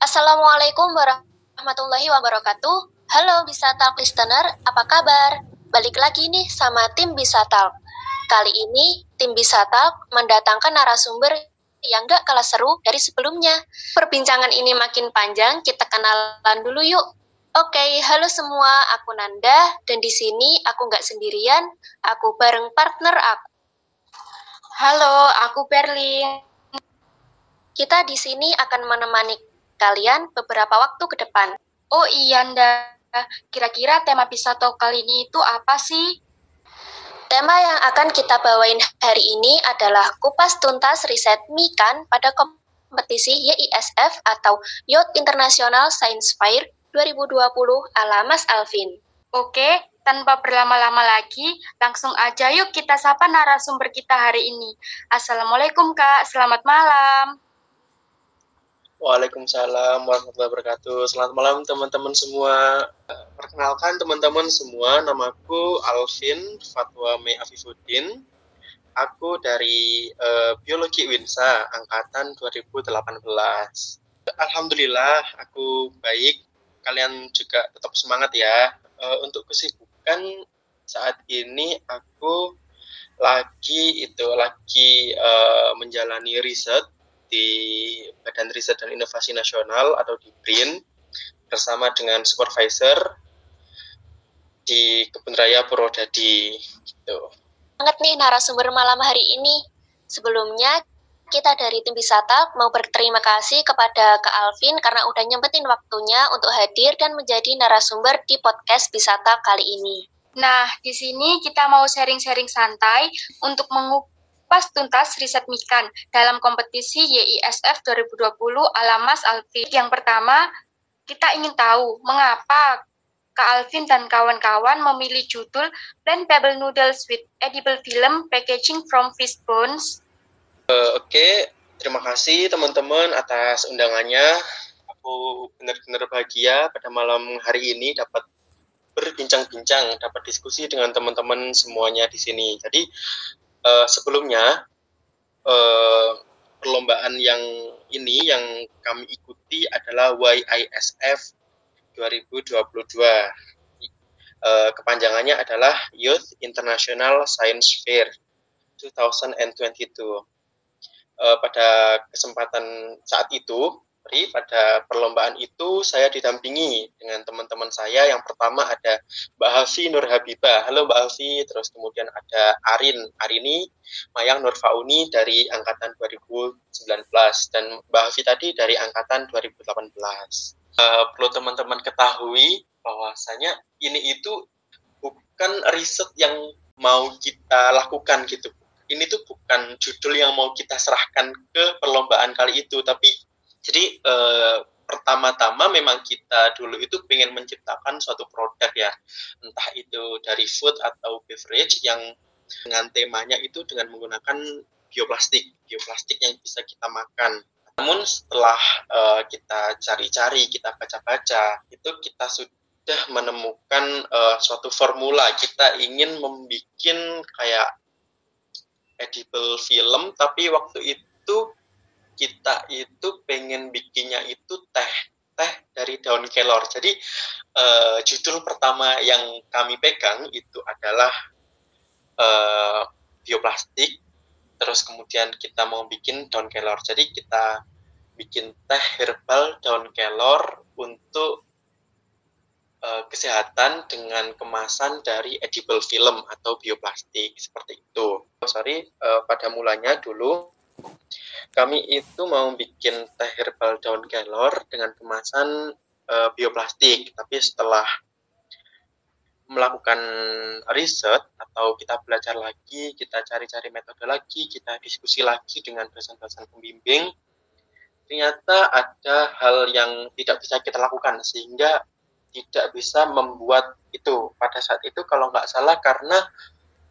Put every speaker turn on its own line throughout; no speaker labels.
Assalamualaikum warahmatullahi wabarakatuh. Halo Bisa Talk Listener, apa kabar? Balik lagi nih sama tim Bisa Talk. Kali ini tim Bisa Talk mendatangkan narasumber yang gak kalah seru dari sebelumnya. Perbincangan ini makin panjang, kita kenalan dulu yuk. Oke, halo semua, aku Nanda, dan di sini aku nggak sendirian, aku bareng partner aku.
Halo, aku Berlin.
Kita di sini akan menemani kalian beberapa waktu ke depan.
Oh iya, Nanda. Kira-kira tema bisa talk kali ini itu apa sih?
Tema yang akan kita bawain hari ini adalah kupas tuntas riset MIKAN pada kompetisi YISF atau Youth International Science Fair 2020 ala Mas Alvin.
Oke, tanpa berlama-lama lagi, langsung aja yuk kita sapa narasumber kita hari ini. Assalamualaikum Kak, selamat malam.
Waalaikumsalam warahmatullahi wabarakatuh. Selamat malam teman-teman semua. Perkenalkan teman-teman semua, namaku Alvin Fatwa Me Afifuddin. Aku dari uh, Biologi Winsa, angkatan 2018. Alhamdulillah, aku baik kalian juga tetap semangat ya. Uh, untuk kesibukan saat ini aku lagi itu lagi uh, menjalani riset di Badan Riset dan Inovasi Nasional atau di BRIN bersama dengan supervisor di Kebun Raya Purwodadi gitu.
Banget nih narasumber malam hari ini. Sebelumnya kita dari tim Bisata mau berterima kasih kepada Kak Alvin karena udah nyempetin waktunya untuk hadir dan menjadi narasumber di podcast Bisata kali ini.
Nah, di sini kita mau sharing-sharing santai untuk mengupas tuntas riset Mikan dalam kompetisi YISF 2020 ala Mas Alvin. Yang pertama, kita ingin tahu mengapa Kak Alvin dan kawan-kawan memilih judul Plant Pebble Noodles with Edible Film Packaging from Fish Bones
Uh, Oke, okay. terima kasih teman-teman atas undangannya. Aku benar-benar bahagia pada malam hari ini dapat berbincang-bincang, dapat diskusi dengan teman-teman semuanya di sini. Jadi uh, sebelumnya uh, perlombaan yang ini yang kami ikuti adalah YISF 2022. Uh, kepanjangannya adalah Youth International Science Fair 2022 uh, pada kesempatan saat itu, Pri, pada perlombaan itu saya didampingi dengan teman-teman saya. Yang pertama ada Mbak Hafi Nur Habibah. Halo Mbak Hafi. Terus kemudian ada Arin Arini Mayang Nur Fauni dari angkatan 2019 dan Mbak Hafi tadi dari angkatan 2018. Uh, eh, perlu teman-teman ketahui bahwasanya ini itu bukan riset yang mau kita lakukan gitu ini tuh bukan judul yang mau kita serahkan ke perlombaan kali itu, tapi jadi eh, pertama-tama memang kita dulu itu ingin menciptakan suatu produk ya, entah itu dari food atau beverage yang dengan temanya itu dengan menggunakan bioplastik, bioplastik yang bisa kita makan. Namun setelah uh, kita cari-cari, kita baca-baca, itu kita sudah menemukan uh, suatu formula. Kita ingin membuat kayak edible film tapi waktu itu kita itu pengen bikinnya itu teh teh dari daun kelor. Jadi uh, judul pertama yang kami pegang itu adalah uh, bioplastik. Terus kemudian kita mau bikin daun kelor. Jadi kita bikin teh herbal daun kelor untuk uh, kesehatan dengan kemasan dari edible film atau bioplastik seperti itu. Sorry, pada mulanya dulu kami itu mau bikin teh herbal daun kelor dengan kemasan uh, bioplastik, tapi setelah melakukan riset atau kita belajar lagi, kita cari-cari metode lagi, kita diskusi lagi dengan dosen-dosen pembimbing, ternyata ada hal yang tidak bisa kita lakukan sehingga tidak bisa membuat itu. Pada saat itu kalau nggak salah karena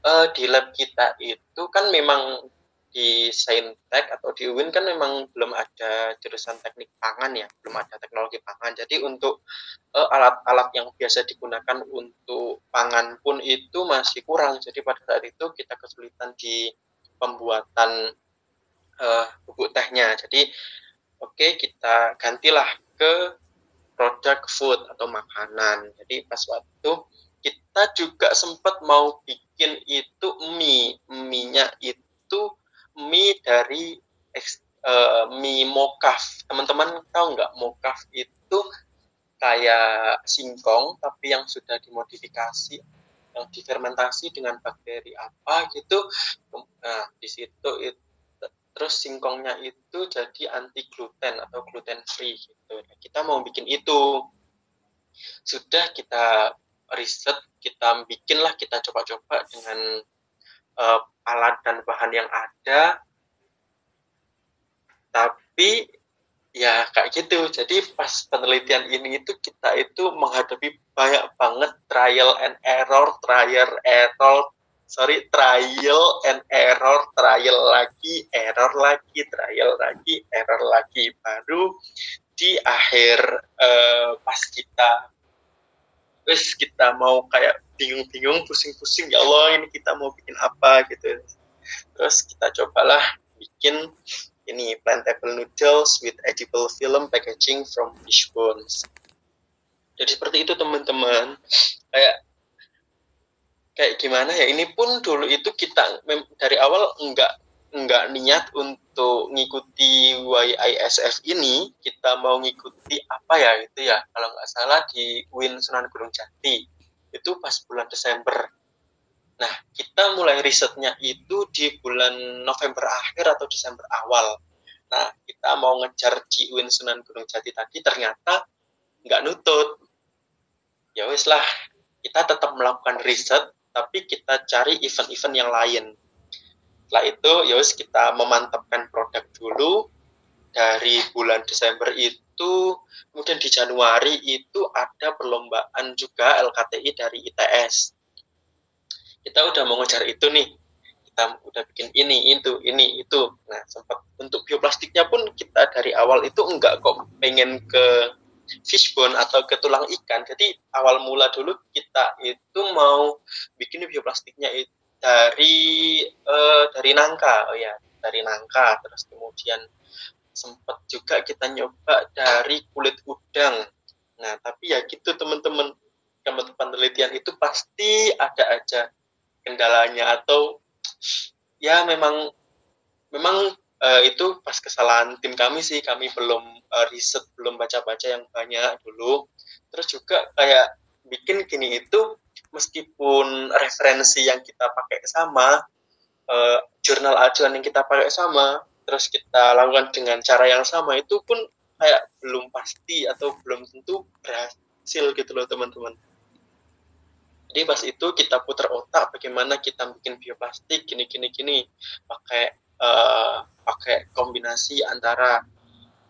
uh, di lab kita itu kan memang di Saintek atau di UIN kan memang belum ada jurusan teknik pangan ya, belum ada teknologi pangan. Jadi untuk eh, alat-alat uh, yang biasa digunakan untuk pangan pun itu masih kurang. Jadi pada saat itu kita kesulitan di pembuatan uh, bubuk tehnya. Jadi oke okay, kita gantilah ke produk food atau makanan. Jadi pas waktu kita juga sempat mau bikin itu mie, mie-nya itu mie dari uh, mie mokaf. Teman-teman tahu nggak mokaf itu kayak singkong tapi yang sudah dimodifikasi yang difermentasi dengan bakteri apa gitu. Nah, di situ itu terus singkongnya itu jadi anti gluten atau gluten free gitu. Nah, kita mau bikin itu. Sudah kita riset, kita bikinlah, kita coba-coba dengan uh, alat dan bahan yang ada. Tapi ya kayak gitu. Jadi pas penelitian ini itu kita itu menghadapi banyak banget trial and error, trial error, sorry trial and error trial lagi error lagi trial lagi error lagi baru di akhir uh, pas kita wes kita mau kayak bingung-bingung pusing-pusing ya Allah ini kita mau bikin apa? gitu. Terus kita cobalah bikin ini plantable noodles with edible film packaging from fish bones jadi seperti itu teman-teman. Kayak kayak gimana ya? Ini pun dulu itu kita dari awal enggak enggak niat untuk ngikuti YISF ini. Kita mau ngikuti apa ya itu ya? Kalau nggak salah di Win Sunan Gunung Jati itu pas bulan Desember. Nah kita mulai risetnya itu di bulan November akhir atau Desember awal. Nah kita mau ngejar di Win Sunan Gunung Jati tadi ternyata nggak nutut. Ya wes lah kita tetap melakukan riset tapi kita cari event-event yang lain. Setelah itu, ya kita memantapkan produk dulu. Dari bulan Desember itu, kemudian di Januari itu ada perlombaan juga LKTI dari ITS. Kita udah mau ngejar itu nih, kita udah bikin ini, itu, ini, itu. Nah, sempat untuk bioplastiknya pun kita dari awal itu enggak kok pengen ke fishbone atau ke tulang ikan. Jadi awal mula dulu kita itu mau bikin bioplastiknya itu dari uh, dari nangka, oh ya dari nangka. Terus kemudian sempat juga kita nyoba dari kulit udang. Nah tapi ya gitu teman-teman. Teman-teman penelitian itu pasti ada aja kendalanya atau ya memang memang uh, itu pas kesalahan tim kami sih. Kami belum uh, riset belum baca-baca yang banyak dulu. Terus juga kayak bikin gini itu meskipun referensi yang kita pakai sama uh, jurnal acuan yang kita pakai sama terus kita lakukan dengan cara yang sama itu pun kayak belum pasti atau belum tentu berhasil gitu loh teman-teman jadi pas itu kita putar otak bagaimana kita bikin bioplastik gini gini gini pakai uh, pakai kombinasi antara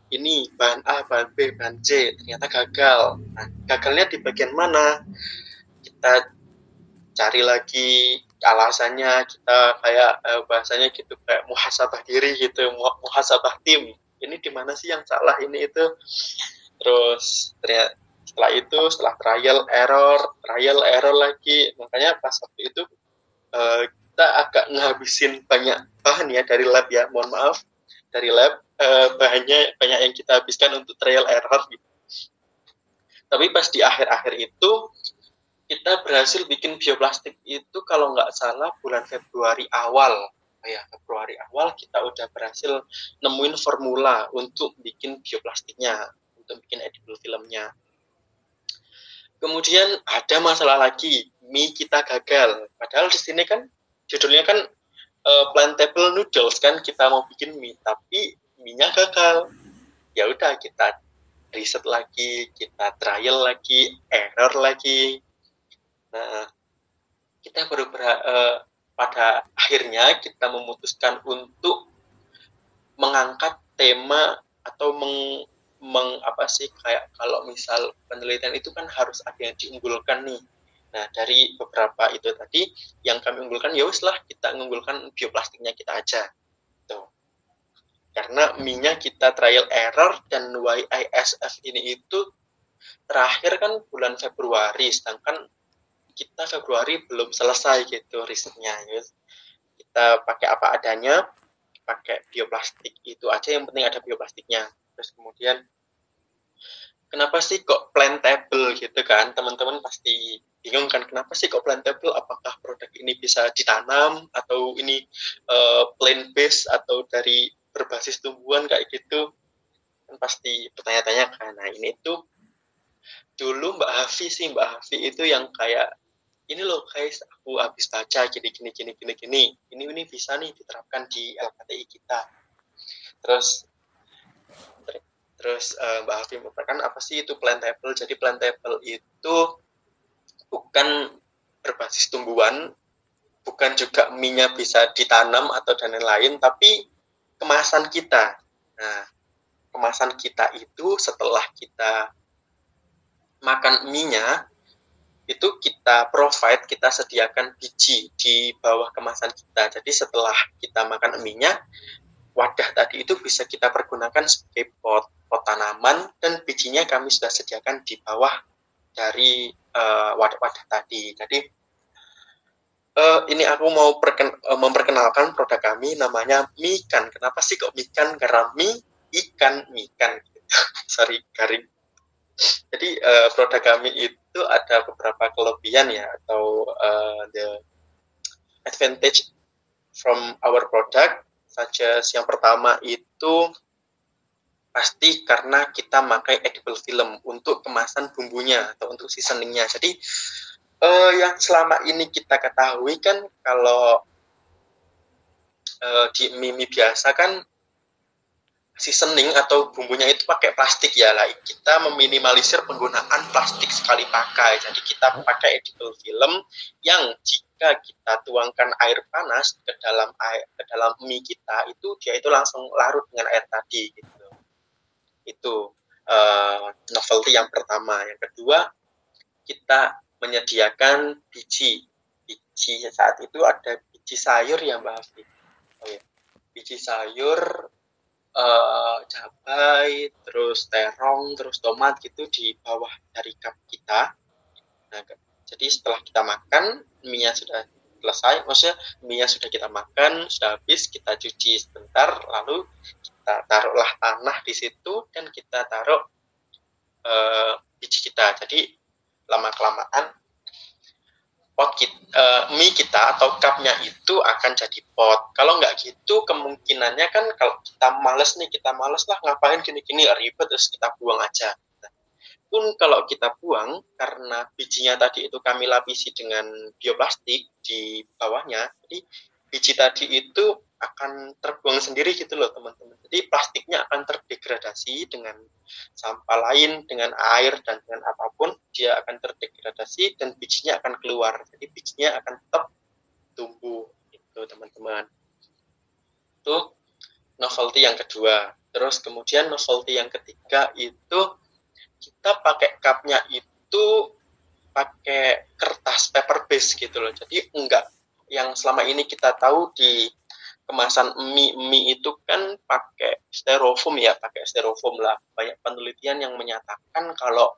ini bahan A, bahan B, bahan C, ternyata gagal. Nah, gagalnya di bagian mana? Kita cari lagi alasannya, kita kayak eh, bahasanya gitu kayak muhasabah diri gitu, muhasabah tim. Ini di mana sih yang salah ini itu? Terus setelah itu, setelah trial error, trial error lagi, makanya pas waktu itu eh, kita agak ngabisin banyak bahan ya dari lab ya, mohon maaf dari lab uh, bahannya banyak yang kita habiskan untuk trial error gitu. Tapi pas di akhir-akhir itu kita berhasil bikin bioplastik itu kalau nggak salah bulan Februari awal. Ya Februari awal kita udah berhasil nemuin formula untuk bikin bioplastiknya untuk bikin edible filmnya. Kemudian ada masalah lagi mie kita gagal. Padahal di sini kan judulnya kan uh, plantable noodles kan kita mau bikin mie tapi mie-nya gagal. Ya udah kita riset lagi kita trial lagi error lagi nah kita baru uh, pada akhirnya kita memutuskan untuk mengangkat tema atau meng, meng apa sih kayak kalau misal penelitian itu kan harus ada yang diunggulkan nih Nah, dari beberapa itu tadi yang kami unggulkan ya lah kita mengunggulkan bioplastiknya kita aja. Tuh. Karena minyak kita trial error dan YISF ini itu terakhir kan bulan Februari sedangkan kita Februari belum selesai gitu risetnya ya. Kita pakai apa adanya, pakai bioplastik itu aja yang penting ada bioplastiknya. Terus kemudian kenapa sih kok plantable gitu kan teman-teman pasti bingung kan kenapa sih kok plantable apakah produk ini bisa ditanam atau ini uh, plant based atau dari berbasis tumbuhan kayak gitu kan pasti bertanya-tanya kan nah ini tuh dulu Mbak Hafi sih Mbak Hafi itu yang kayak ini loh guys aku habis baca gini gini gini gini gini ini ini bisa nih diterapkan di LKTI kita terus Terus uh, Mbak Hafi mengatakan apa sih itu plantable? Jadi plantable itu bukan berbasis tumbuhan, bukan juga minyak bisa ditanam atau dan lain-lain, tapi kemasan kita. Nah, kemasan kita itu setelah kita makan minyak itu kita provide, kita sediakan biji di bawah kemasan kita. Jadi setelah kita makan minyak, wadah tadi itu bisa kita pergunakan sebagai pot pot tanaman dan bijinya kami sudah sediakan di bawah dari uh, wadah-wadah tadi. Jadi uh, ini aku mau perken uh, memperkenalkan produk kami namanya Mikan. Kenapa sih kok Mikan? Karena mi ikan mikan. Sorry garing. Jadi uh, produk kami itu ada beberapa kelebihan ya atau uh, the advantage from our product as yang pertama itu pasti karena kita pakai edible film untuk kemasan bumbunya atau untuk seasoningnya. Jadi uh, yang selama ini kita ketahui kan kalau uh, di mie biasa kan seasoning atau bumbunya itu pakai plastik ya lah kita meminimalisir penggunaan plastik sekali pakai jadi kita pakai edible film yang jika kita tuangkan air panas ke dalam air ke dalam mie kita itu dia itu langsung larut dengan air tadi gitu itu uh, novelty yang pertama. Yang kedua, kita menyediakan biji. Biji saat itu ada biji sayur yang Mbak Hafi. Oh ya. Biji sayur, uh, cabai, terus terong, terus tomat gitu di bawah dari cup kita. Nah, jadi setelah kita makan, mie sudah selesai, maksudnya mie sudah kita makan, sudah habis, kita cuci sebentar, lalu kita taruhlah tanah di situ dan kita taruh uh, biji kita. Jadi lama kelamaan pot kita, uh, mie kita atau cupnya itu akan jadi pot. Kalau nggak gitu kemungkinannya kan kalau kita males nih kita males lah ngapain gini-gini ribet terus kita buang aja. Nah, pun kalau kita buang karena bijinya tadi itu kami lapisi dengan bioplastik di bawahnya, jadi biji tadi itu akan terbuang sendiri gitu loh teman-teman. Jadi plastiknya akan terdegradasi dengan sampah lain, dengan air dan dengan apa pun dia akan terdegradasi dan bijinya akan keluar. Jadi bijinya akan tetap tumbuh itu teman-teman. Itu novelty yang kedua. Terus kemudian novelty yang ketiga itu kita pakai cupnya itu pakai kertas paper base gitu loh. Jadi enggak yang selama ini kita tahu di kemasan mie mie itu kan pakai styrofoam ya pakai styrofoam lah. Banyak penelitian yang menyatakan kalau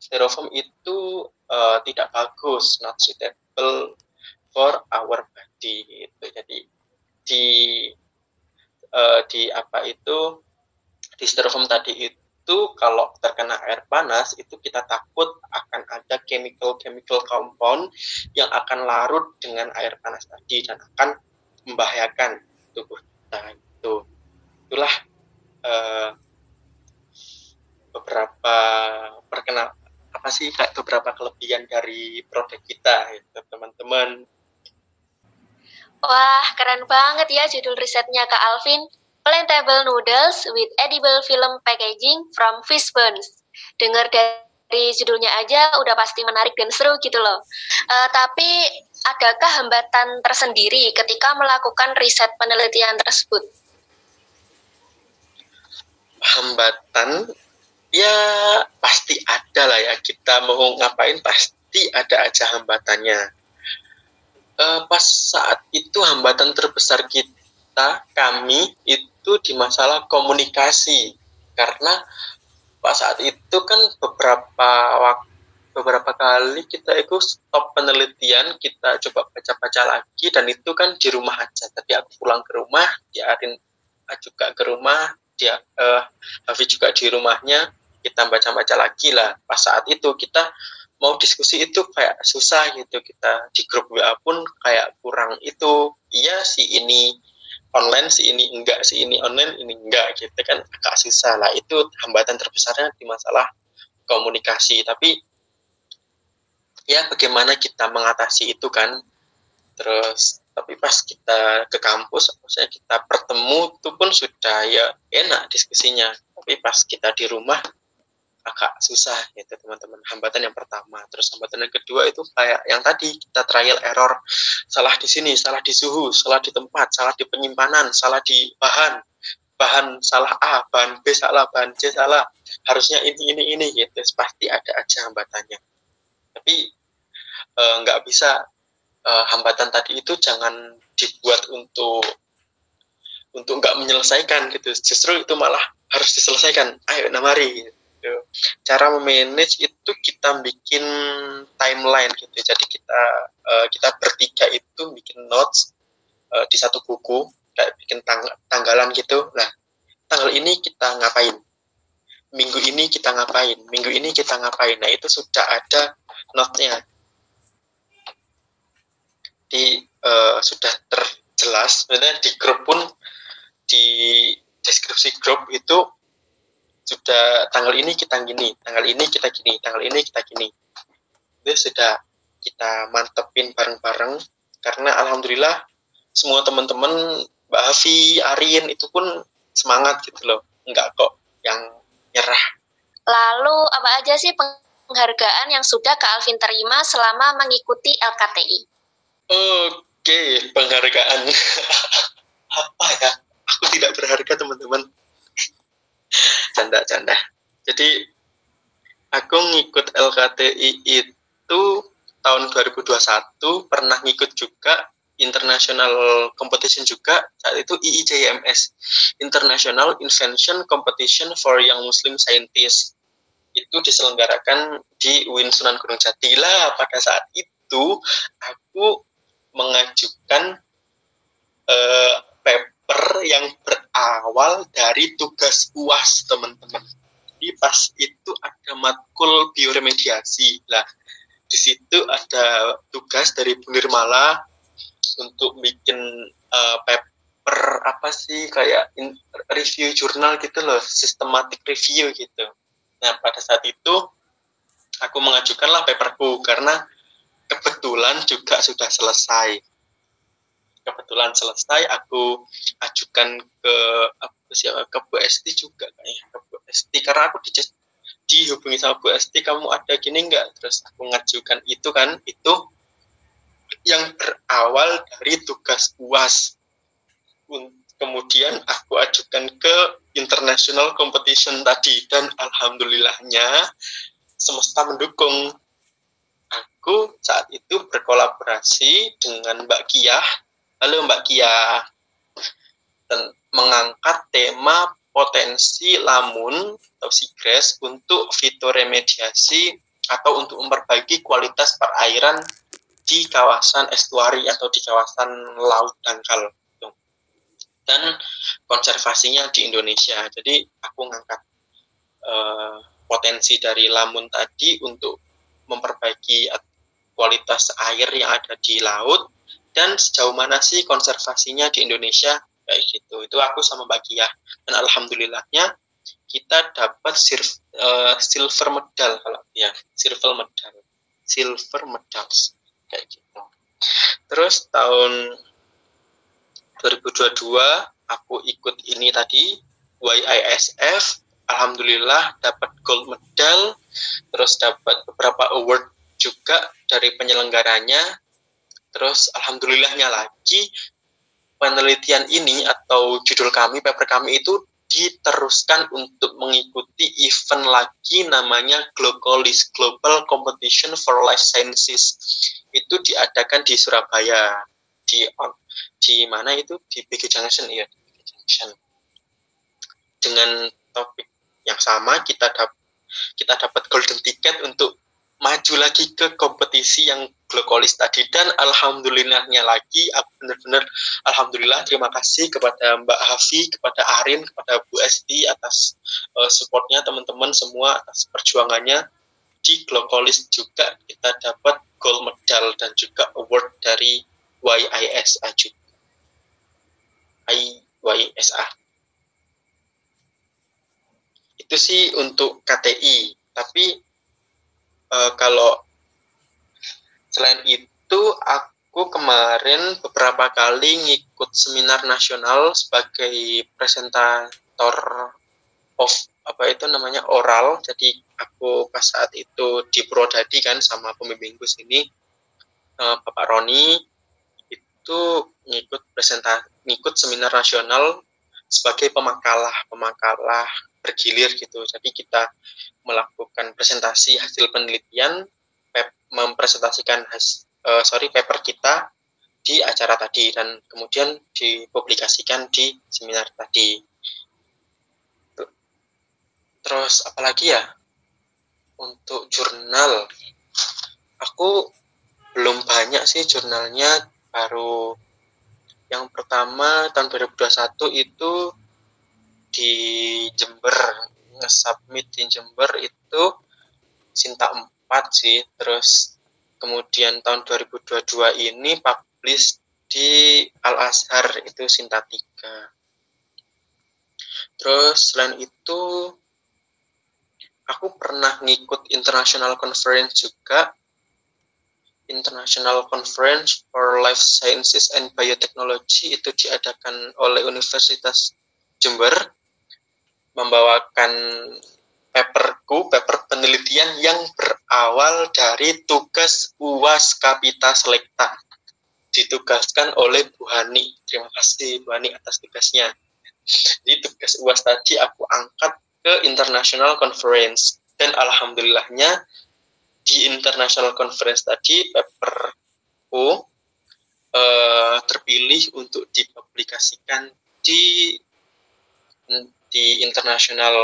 styrofoam itu uh, tidak bagus not suitable for our body itu jadi di uh, di apa itu di styrofoam tadi itu kalau terkena air panas itu kita takut akan ada chemical chemical compound yang akan larut dengan air panas tadi dan akan membahayakan tubuh kita itu itulah uh, beberapa perkenal apa sih kayak beberapa kelebihan dari produk kita itu teman-teman
Wah, keren banget ya judul risetnya Kak Alvin. Plantable noodles with edible film packaging from Fishburns. Dengar dari judulnya aja udah pasti menarik dan seru gitu loh. Uh, tapi adakah hambatan tersendiri ketika melakukan riset penelitian tersebut?
Hambatan ya pasti ada lah ya kita mau ngapain pasti ada aja hambatannya. Uh, pas saat itu hambatan terbesar kita kami itu di masalah komunikasi karena pas saat itu kan beberapa waktu beberapa kali kita ikut stop penelitian kita coba baca-baca lagi dan itu kan di rumah aja. Tapi aku pulang ke rumah dia Arin juga ke rumah dia uh, Hafi juga di rumahnya kita baca-baca lagi lah. Pas saat itu kita mau diskusi itu kayak susah gitu kita di grup WA pun kayak kurang itu iya si ini online si ini enggak si ini online ini enggak gitu kan agak susah lah. Itu hambatan terbesarnya di masalah komunikasi. Tapi ya bagaimana kita mengatasi itu kan. Terus tapi pas kita ke kampus maksudnya kita bertemu itu pun sudah ya enak diskusinya. Tapi pas kita di rumah agak susah gitu teman-teman. Hambatan yang pertama. Terus hambatan yang kedua itu kayak yang tadi kita trial error. Salah di sini salah di suhu salah di tempat salah di penyimpanan salah di bahan. Bahan salah A bahan B salah bahan C salah. Harusnya ini ini ini gitu. Pasti ada aja hambatannya. Tapi e, nggak bisa e, hambatan tadi itu jangan dibuat untuk untuk nggak menyelesaikan gitu justru itu malah harus diselesaikan ayo namari gitu. Cara memanage itu kita bikin timeline gitu. Jadi kita uh, kita bertiga itu bikin notes uh, di satu buku kayak bikin tang tanggalan gitu. Nah, tanggal ini kita ngapain? Minggu ini kita ngapain? Minggu ini kita ngapain? Nah, itu sudah ada notnya di uh, sudah terjelas. Sebenarnya di grup pun di deskripsi grup itu sudah tanggal ini kita gini, tanggal ini kita gini, tanggal ini kita gini. Itu sudah kita mantepin bareng-bareng karena alhamdulillah semua teman-teman Mbak Hafi, Arin itu pun semangat gitu loh. Enggak kok yang nyerah.
Lalu apa aja sih penghargaan yang sudah Kak Alvin terima selama mengikuti LKTI?
Oke, penghargaan. apa ya? Aku tidak berharga teman-teman canda-canda jadi aku ngikut LKTI itu tahun 2021 pernah ngikut juga international competition juga saat itu IIJMS International Invention Competition for Young Muslim Scientists itu diselenggarakan di UIN Sunan Gunung Jati lah pada saat itu aku mengajukan uh, paper yang berawal dari tugas UAS teman-teman. Jadi pas itu ada matkul bioremediasi. Lah di situ ada tugas dari Bu Nirmala untuk bikin uh, paper apa sih kayak review jurnal gitu loh, systematic review gitu. Nah pada saat itu aku mengajukanlah paperku karena kebetulan juga sudah selesai. Kebetulan selesai aku ajukan ke apa siapa ke Bu Esti juga kayaknya ke Bu Esti. Karena aku di dihubungi sama Bu Esti kamu ada gini enggak terus aku ngajukan itu kan itu yang berawal dari tugas UAS. Kemudian aku ajukan ke international competition tadi dan alhamdulillahnya semesta mendukung aku saat itu berkolaborasi dengan Mbak Kiah. Halo Mbak Kia, dan mengangkat tema potensi lamun atau sigres untuk fitoremediasi atau untuk memperbaiki kualitas perairan di kawasan estuari atau di kawasan laut dangkal. Dan konservasinya di Indonesia. Jadi aku ngangkat uh, potensi dari lamun tadi untuk memperbaiki kualitas air yang ada di laut dan sejauh mana sih konservasinya di Indonesia? Kayak gitu. Itu aku sama Mbak Kia dan alhamdulillahnya kita dapat sir, uh, silver medal kalau ya silver medal. Silver medals. Kayak gitu. Terus tahun 2022 aku ikut ini tadi YISF alhamdulillah dapat gold medal terus dapat beberapa award juga dari penyelenggaranya Terus alhamdulillahnya lagi penelitian ini atau judul kami, paper kami itu diteruskan untuk mengikuti event lagi namanya Globalis Global Competition for Life Sciences. Itu diadakan di Surabaya. Di di mana itu di BG Junction ya, BG Junction. Dengan topik yang sama kita dapat kita dapat golden ticket untuk maju lagi ke kompetisi yang Glokolis tadi dan alhamdulillahnya lagi aku benar-benar alhamdulillah terima kasih kepada Mbak Hafi, kepada Arin, kepada Bu Esti atas uh, supportnya teman-teman semua atas perjuangannya di Glokolis juga kita dapat gold medal dan juga award dari YISA juga. IYSA. Itu sih untuk KTI. Tapi uh, kalau selain itu aku kemarin beberapa kali ngikut seminar nasional sebagai presentator of apa itu namanya oral. Jadi aku pas saat itu di Prodadi kan sama pembimbingku sini uh, Bapak Roni itu ngikut presentasi ngikut seminar nasional sebagai pemakalah pemakalah bergilir gitu. Jadi kita melakukan presentasi hasil penelitian mempresentasikan has, uh, sorry paper kita di acara tadi dan kemudian dipublikasikan di seminar tadi. Terus apalagi ya? Untuk jurnal aku belum banyak sih jurnalnya. Baru yang pertama tahun 2021 itu di Jember. Nge-submit di Jember itu Sinta 4 sih. Terus kemudian tahun 2022 ini publish di Al Azhar itu Sinta 3 terus selain itu aku pernah ngikut international conference juga. International Conference for Life Sciences and Biotechnology itu diadakan oleh Universitas Jember membawakan paperku, paper penelitian yang berawal dari tugas UAS Kapita Selekta ditugaskan oleh Bu Hani. Terima kasih Bu Hani atas tugasnya. Di tugas UAS tadi aku angkat ke International Conference dan alhamdulillahnya di international conference tadi paperku uh, terpilih untuk dipublikasikan di di international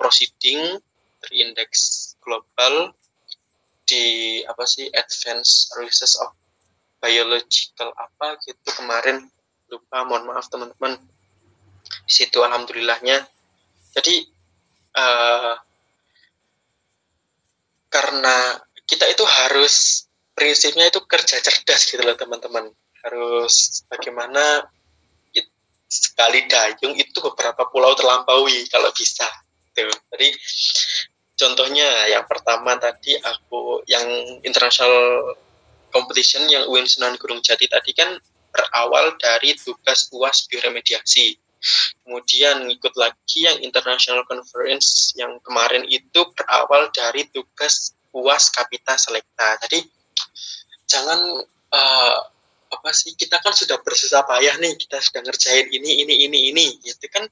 proceeding terindeks global di apa sih advanced research of biological apa gitu kemarin. Lupa mohon maaf teman-teman. Di situ alhamdulillahnya. Jadi uh, karena kita itu harus prinsipnya itu kerja cerdas gitu loh teman-teman. Harus bagaimana sekali dayung itu beberapa pulau terlampaui kalau bisa tuh jadi contohnya yang pertama tadi aku yang international competition yang UN Sunan Gunung Jati tadi kan berawal dari tugas UAS bioremediasi Kemudian ikut lagi yang International Conference yang kemarin itu berawal dari tugas UAS Kapita Selekta. Jadi jangan uh, apa sih kita kan sudah bersusah payah nih kita sudah ngerjain ini ini ini ini itu kan.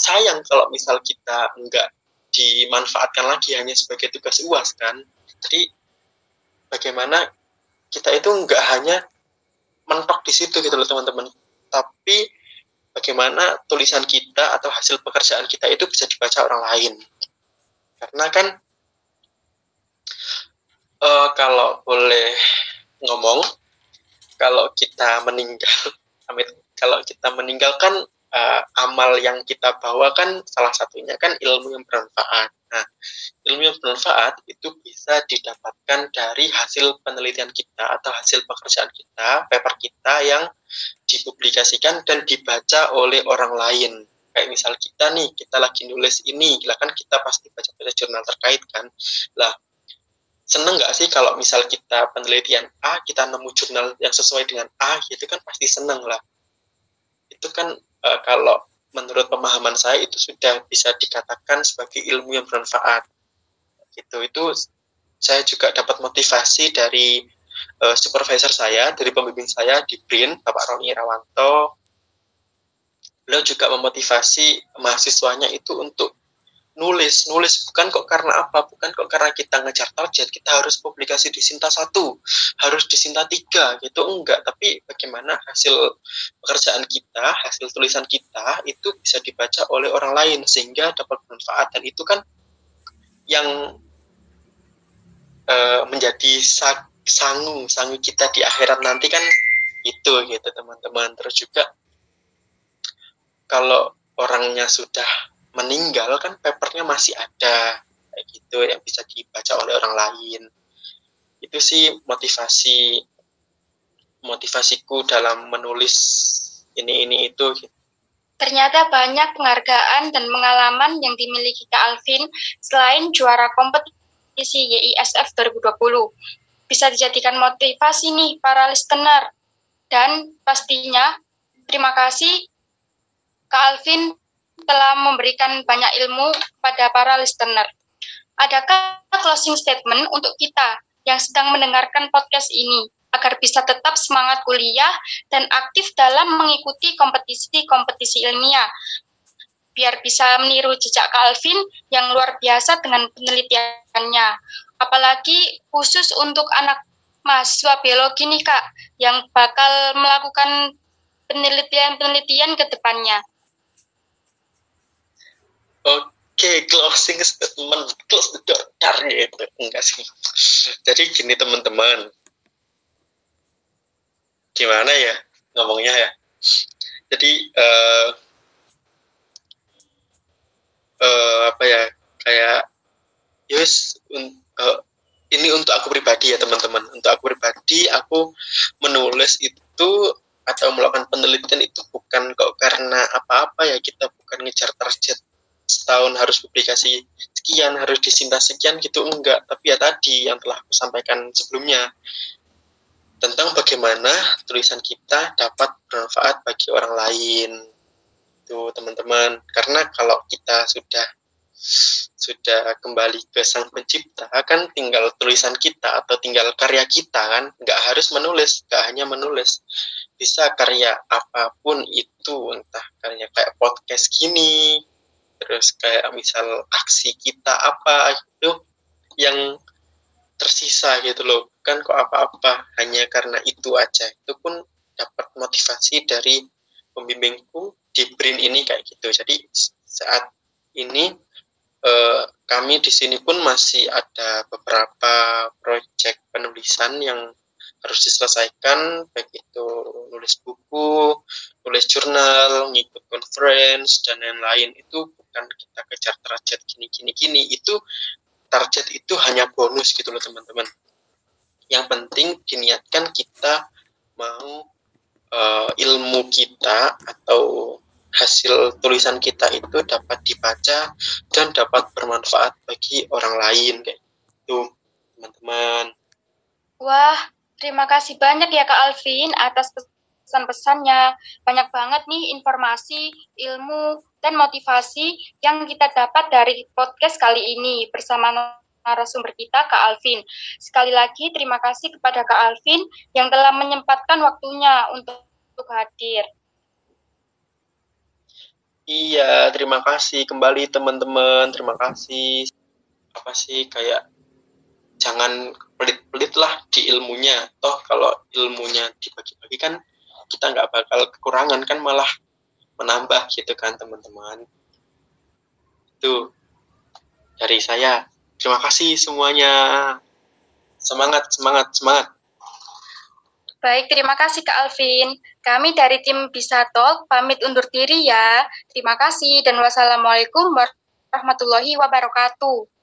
Sayang kalau misal kita enggak dimanfaatkan lagi hanya sebagai tugas uas kan. Jadi bagaimana kita itu enggak hanya mentok di situ gitu loh teman-teman. Tapi bagaimana tulisan kita atau hasil pekerjaan kita itu bisa dibaca orang lain. Karena kan uh, kalau boleh ngomong, kalau kita meninggal, amit, kalau kita meninggalkan uh, amal yang kita bawa kan salah satunya kan ilmu yang bermanfaat. Nah, ilmu yang bermanfaat itu bisa didapatkan dari hasil penelitian kita atau hasil pekerjaan kita, paper kita yang dipublikasikan dan dibaca oleh orang lain. Kayak misal kita nih, kita lagi nulis ini, lah kan kita pasti baca-baca jurnal terkait kan. Lah, seneng nggak sih kalau misal kita penelitian A, kita nemu jurnal yang sesuai dengan A, itu kan pasti seneng lah. Itu kan e, kalau menurut pemahaman saya itu sudah bisa dikatakan sebagai ilmu yang bermanfaat. Gitu. Itu saya juga dapat motivasi dari uh, supervisor saya, dari pembimbing saya di BRIN, Bapak Roni Irawanto. Beliau juga memotivasi mahasiswanya itu untuk nulis. Nulis bukan kok karena apa? Bukan kok karena kita ngejar target. Kita harus publikasi di Sinta satu. Harus di Sinta tiga gitu. Enggak. Tapi bagaimana hasil pekerjaan kita hasil tulisan kita itu bisa dibaca oleh orang lain sehingga dapat manfaat. Dan itu kan yang uh, menjadi sangu sangu kita di akhirat nanti kan itu gitu teman-teman. Terus juga kalau orangnya sudah meninggal kan papernya masih ada kayak gitu yang bisa dibaca oleh orang lain itu sih motivasi motivasiku dalam menulis ini ini itu gitu.
Ternyata banyak penghargaan dan pengalaman yang dimiliki Kak Alvin selain juara kompetisi YISF 2020. Bisa dijadikan motivasi nih para listener. Dan pastinya terima kasih Kak Alvin telah memberikan banyak ilmu pada para listener. Adakah closing statement untuk kita yang sedang mendengarkan podcast ini? agar bisa tetap semangat kuliah dan aktif dalam mengikuti kompetisi-kompetisi ilmiah. Biar bisa meniru jejak Calvin yang luar biasa dengan penelitiannya. Apalagi khusus untuk anak mahasiswa biologi nih Kak, yang bakal melakukan penelitian-penelitian ke depannya.
Oke, closing statement, close the door, gitu. Enggak sih. Jadi gini teman-teman, gimana ya ngomongnya ya? Jadi uh, uh, apa ya? Kayak yus un, uh, ini untuk aku pribadi ya teman-teman. Untuk aku pribadi aku menulis itu atau melakukan penelitian itu bukan kok karena apa-apa ya. Kita bukan ngejar target setahun harus publikasi sekian harus disimpan sekian gitu enggak. Tapi ya tadi yang telah aku sampaikan sebelumnya tentang bagaimana tulisan kita dapat bermanfaat bagi orang lain. Itu teman-teman, karena kalau kita sudah sudah kembali ke sang pencipta kan tinggal tulisan kita atau tinggal karya kita kan nggak harus menulis nggak hanya menulis. Bisa karya apa pun itu entah karya kayak podcast gini terus kayak misal aksi kita apa itu yang tersisa gitu loh. Kan kok apa-apa hanya karena itu aja. Itu pun dapat motivasi dari pembimbingku di BRIN ini kayak gitu. Jadi saat ini eh, kami di sini pun masih ada beberapa proyek penulisan yang harus diselesaikan baik itu nulis buku, nulis jurnal, ngikut conference dan lain-lain itu bukan kita kejar target gini gini. Itu target itu hanya bonus gitu loh teman-teman. Yang penting diniatkan kita mau uh, ilmu kita atau hasil tulisan kita itu dapat dibaca dan dapat bermanfaat bagi orang lain kayak itu teman-teman.
Wah terima kasih banyak ya Kak Alvin atas pesan-pesannya banyak banget nih informasi ilmu dan motivasi yang kita dapat dari podcast kali ini bersama narasumber kita Kak Alvin. Sekali lagi terima kasih kepada Kak Alvin yang telah menyempatkan waktunya untuk, untuk hadir.
Iya, terima kasih kembali teman-teman. Terima kasih. Apa sih kayak jangan pelit-pelit lah di ilmunya. Toh kalau ilmunya dibagi-bagi kan kita nggak bakal kekurangan kan malah menambah gitu kan teman-teman itu dari saya terima kasih semuanya semangat semangat semangat
Baik, terima kasih Kak Alvin. Kami dari tim Bisa Talk pamit undur diri ya. Terima kasih dan wassalamualaikum warahmatullahi wabarakatuh.